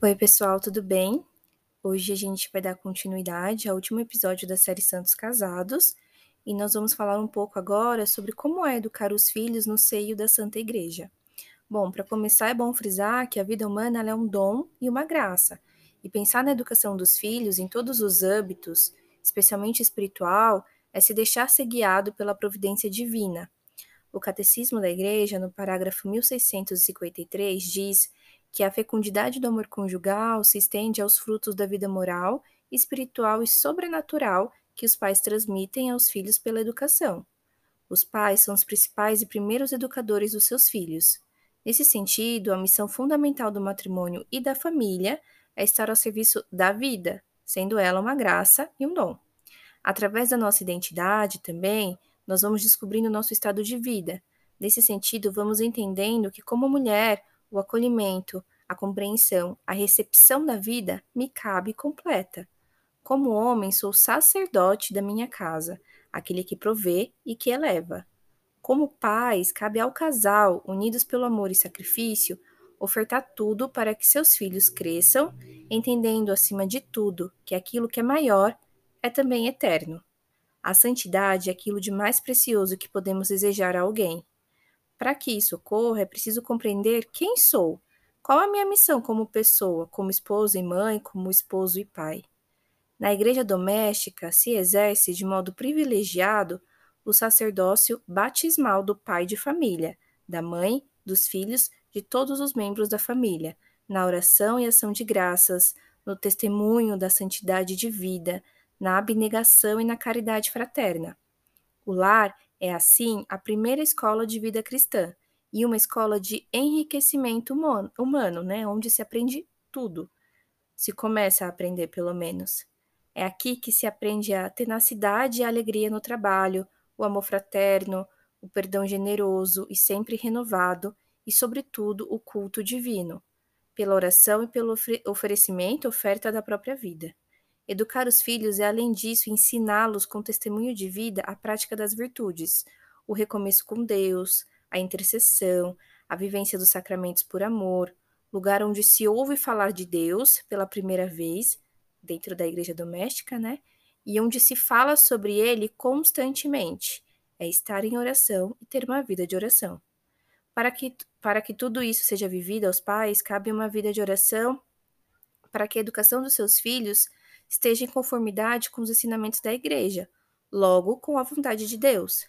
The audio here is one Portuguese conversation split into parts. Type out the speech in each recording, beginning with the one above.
Oi, pessoal, tudo bem? Hoje a gente vai dar continuidade ao último episódio da série Santos Casados e nós vamos falar um pouco agora sobre como é educar os filhos no seio da Santa Igreja. Bom, para começar, é bom frisar que a vida humana é um dom e uma graça, e pensar na educação dos filhos em todos os âmbitos, especialmente espiritual, é se deixar ser guiado pela providência divina. O Catecismo da Igreja, no parágrafo 1653, diz que a fecundidade do amor conjugal se estende aos frutos da vida moral, espiritual e sobrenatural que os pais transmitem aos filhos pela educação. Os pais são os principais e primeiros educadores dos seus filhos. Nesse sentido, a missão fundamental do matrimônio e da família é estar ao serviço da vida, sendo ela uma graça e um dom. Através da nossa identidade também, nós vamos descobrindo nosso estado de vida. Nesse sentido, vamos entendendo que, como mulher, o acolhimento, a compreensão, a recepção da vida me cabe completa. Como homem, sou sacerdote da minha casa, aquele que provê e que eleva. Como pais, cabe ao casal, unidos pelo amor e sacrifício, ofertar tudo para que seus filhos cresçam, entendendo acima de tudo que aquilo que é maior é também eterno. A santidade é aquilo de mais precioso que podemos desejar a alguém. Para que isso ocorra, é preciso compreender quem sou, qual a minha missão como pessoa, como esposa e mãe, como esposo e pai. Na igreja doméstica se exerce de modo privilegiado o sacerdócio batismal do pai de família, da mãe, dos filhos, de todos os membros da família, na oração e ação de graças, no testemunho da santidade de vida, na abnegação e na caridade fraterna. O lar é, assim, a primeira escola de vida cristã e uma escola de enriquecimento humano, né? Onde se aprende tudo. Se começa a aprender, pelo menos. É aqui que se aprende a tenacidade e a alegria no trabalho, o amor fraterno, o perdão generoso e sempre renovado, e, sobretudo, o culto divino, pela oração e pelo oferecimento, oferta da própria vida. Educar os filhos é, além disso, ensiná-los com testemunho de vida a prática das virtudes, o recomeço com Deus, a intercessão, a vivência dos sacramentos por amor, lugar onde se ouve falar de Deus pela primeira vez, dentro da igreja doméstica, né? E onde se fala sobre ele constantemente. É estar em oração e ter uma vida de oração. Para que, para que tudo isso seja vivido aos pais, cabe uma vida de oração para que a educação dos seus filhos esteja em conformidade com os ensinamentos da Igreja, logo com a vontade de Deus,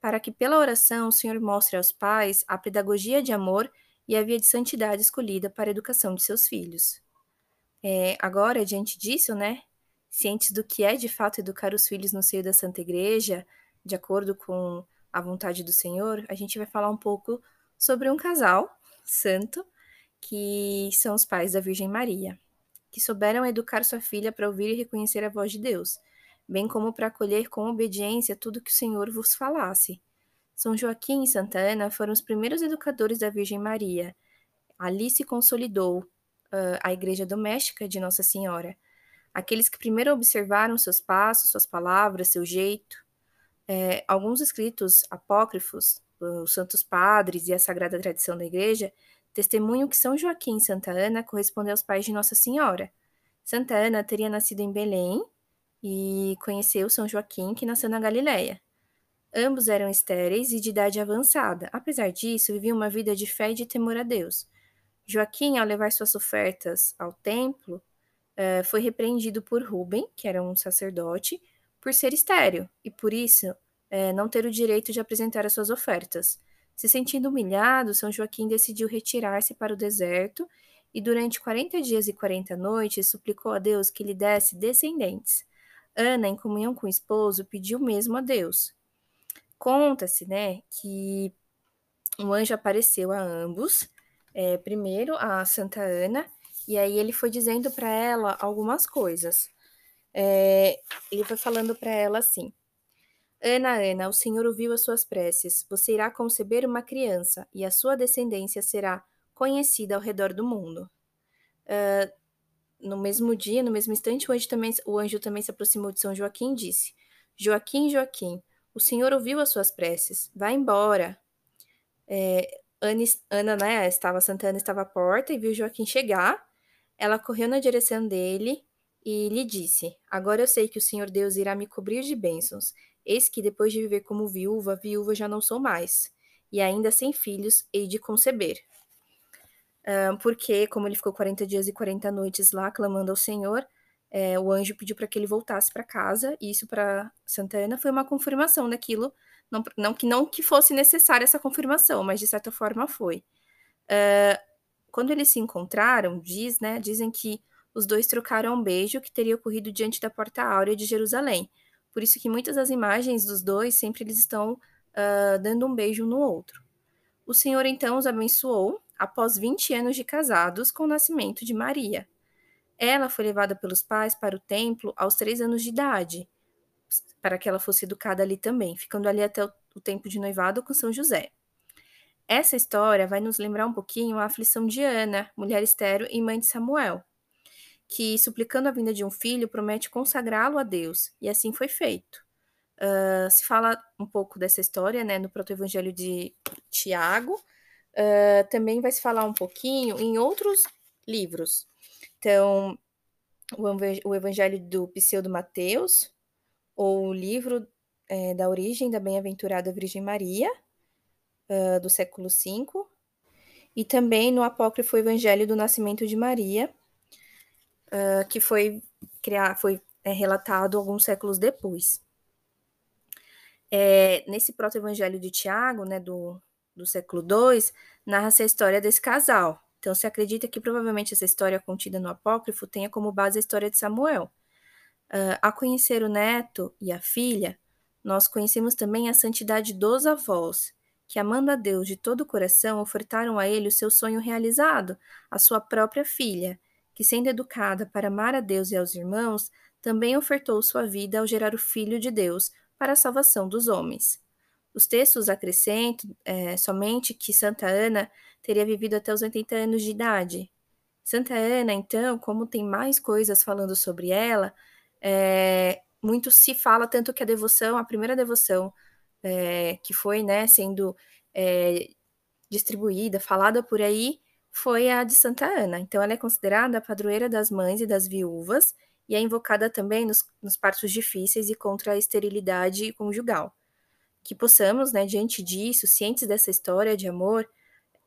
para que pela oração o Senhor mostre aos pais a pedagogia de amor e a via de santidade escolhida para a educação de seus filhos. É, agora, diante disso, né, cientes do que é de fato educar os filhos no seio da Santa Igreja, de acordo com a vontade do Senhor, a gente vai falar um pouco sobre um casal santo que são os pais da Virgem Maria que souberam educar sua filha para ouvir e reconhecer a voz de Deus, bem como para acolher com obediência tudo que o Senhor vos falasse. São Joaquim e Santa Ana foram os primeiros educadores da Virgem Maria. Ali se consolidou uh, a igreja doméstica de Nossa Senhora. Aqueles que primeiro observaram seus passos, suas palavras, seu jeito. É, alguns escritos apócrifos, os Santos Padres e a Sagrada Tradição da Igreja, Testemunho que São Joaquim e Santa Ana correspondem aos pais de Nossa Senhora. Santa Ana teria nascido em Belém e conheceu São Joaquim, que nasceu na Galiléia. Ambos eram estéreis e de idade avançada. Apesar disso, viviam uma vida de fé e de temor a Deus. Joaquim, ao levar suas ofertas ao templo, eh, foi repreendido por Rubem, que era um sacerdote, por ser estéril e, por isso, eh, não ter o direito de apresentar as suas ofertas. Se sentindo humilhado, São Joaquim decidiu retirar-se para o deserto e, durante 40 dias e 40 noites, suplicou a Deus que lhe desse descendentes. Ana, em comunhão com o esposo, pediu mesmo a Deus. Conta-se, né, que um anjo apareceu a ambos, é, primeiro a Santa Ana, e aí ele foi dizendo para ela algumas coisas. É, ele foi falando para ela assim: Ana, Ana, o Senhor ouviu as suas preces. Você irá conceber uma criança e a sua descendência será conhecida ao redor do mundo. Uh, no mesmo dia, no mesmo instante, o anjo, também, o anjo também se aproximou de São Joaquim e disse: Joaquim, Joaquim, o Senhor ouviu as suas preces. Vá embora. É, Ana, Ana, né, estava, Santana estava à porta e viu Joaquim chegar. ela correu na direção dele e lhe disse: Agora eu sei que o Senhor Deus irá me cobrir de bênçãos. Eis que depois de viver como viúva, viúva já não sou mais, e ainda sem filhos hei de conceber. Uh, porque, como ele ficou 40 dias e 40 noites lá clamando ao Senhor, é, o anjo pediu para que ele voltasse para casa, e isso para Santa Ana foi uma confirmação daquilo, não, não, que não que fosse necessária essa confirmação, mas de certa forma foi. Uh, quando eles se encontraram, diz, né, dizem que os dois trocaram um beijo que teria ocorrido diante da Porta Áurea de Jerusalém. Por isso que muitas das imagens dos dois sempre eles estão uh, dando um beijo no outro. O Senhor então os abençoou após 20 anos de casados com o nascimento de Maria. Ela foi levada pelos pais para o templo aos três anos de idade, para que ela fosse educada ali também, ficando ali até o tempo de noivado com São José. Essa história vai nos lembrar um pouquinho a aflição de Ana, mulher estéril e mãe de Samuel, que, suplicando a vinda de um filho, promete consagrá-lo a Deus, e assim foi feito. Uh, se fala um pouco dessa história né, no proto-evangelho de Tiago, uh, também vai se falar um pouquinho em outros livros. Então, o Evangelho do Pseudo Mateus, ou o livro é, da origem da Bem-aventurada Virgem Maria, uh, do século V, e também no apócrifo Evangelho do Nascimento de Maria, uh, que foi, foi é, relatado alguns séculos depois. É, nesse proto-evangelho de Tiago, né, do, do século II, narra-se a história desse casal. Então, se acredita que provavelmente essa história contida no apócrifo tenha como base a história de Samuel. Uh, a conhecer o neto e a filha, nós conhecemos também a santidade dos avós, que, amando a Deus de todo o coração, ofertaram a ele o seu sonho realizado, a sua própria filha, que, sendo educada para amar a Deus e aos irmãos, também ofertou sua vida ao gerar o Filho de Deus para a salvação dos homens. Os textos acrescentam é, somente que Santa Ana teria vivido até os 80 anos de idade. Santa Ana, então, como tem mais coisas falando sobre ela, é, muito se fala tanto que a devoção, a primeira devoção é, que foi né, sendo é, distribuída, falada por aí, foi a de Santa Ana. Então, ela é considerada a padroeira das mães e das viúvas e é invocada também nos, nos partos difíceis e contra a esterilidade conjugal. Que possamos, né, diante disso, cientes dessa história de amor,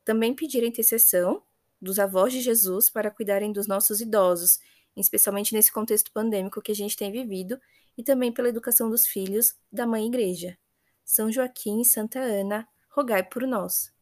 também pedir a intercessão dos avós de Jesus para cuidarem dos nossos idosos, especialmente nesse contexto pandêmico que a gente tem vivido, e também pela educação dos filhos da Mãe Igreja. São Joaquim e Santa Ana, rogai por nós.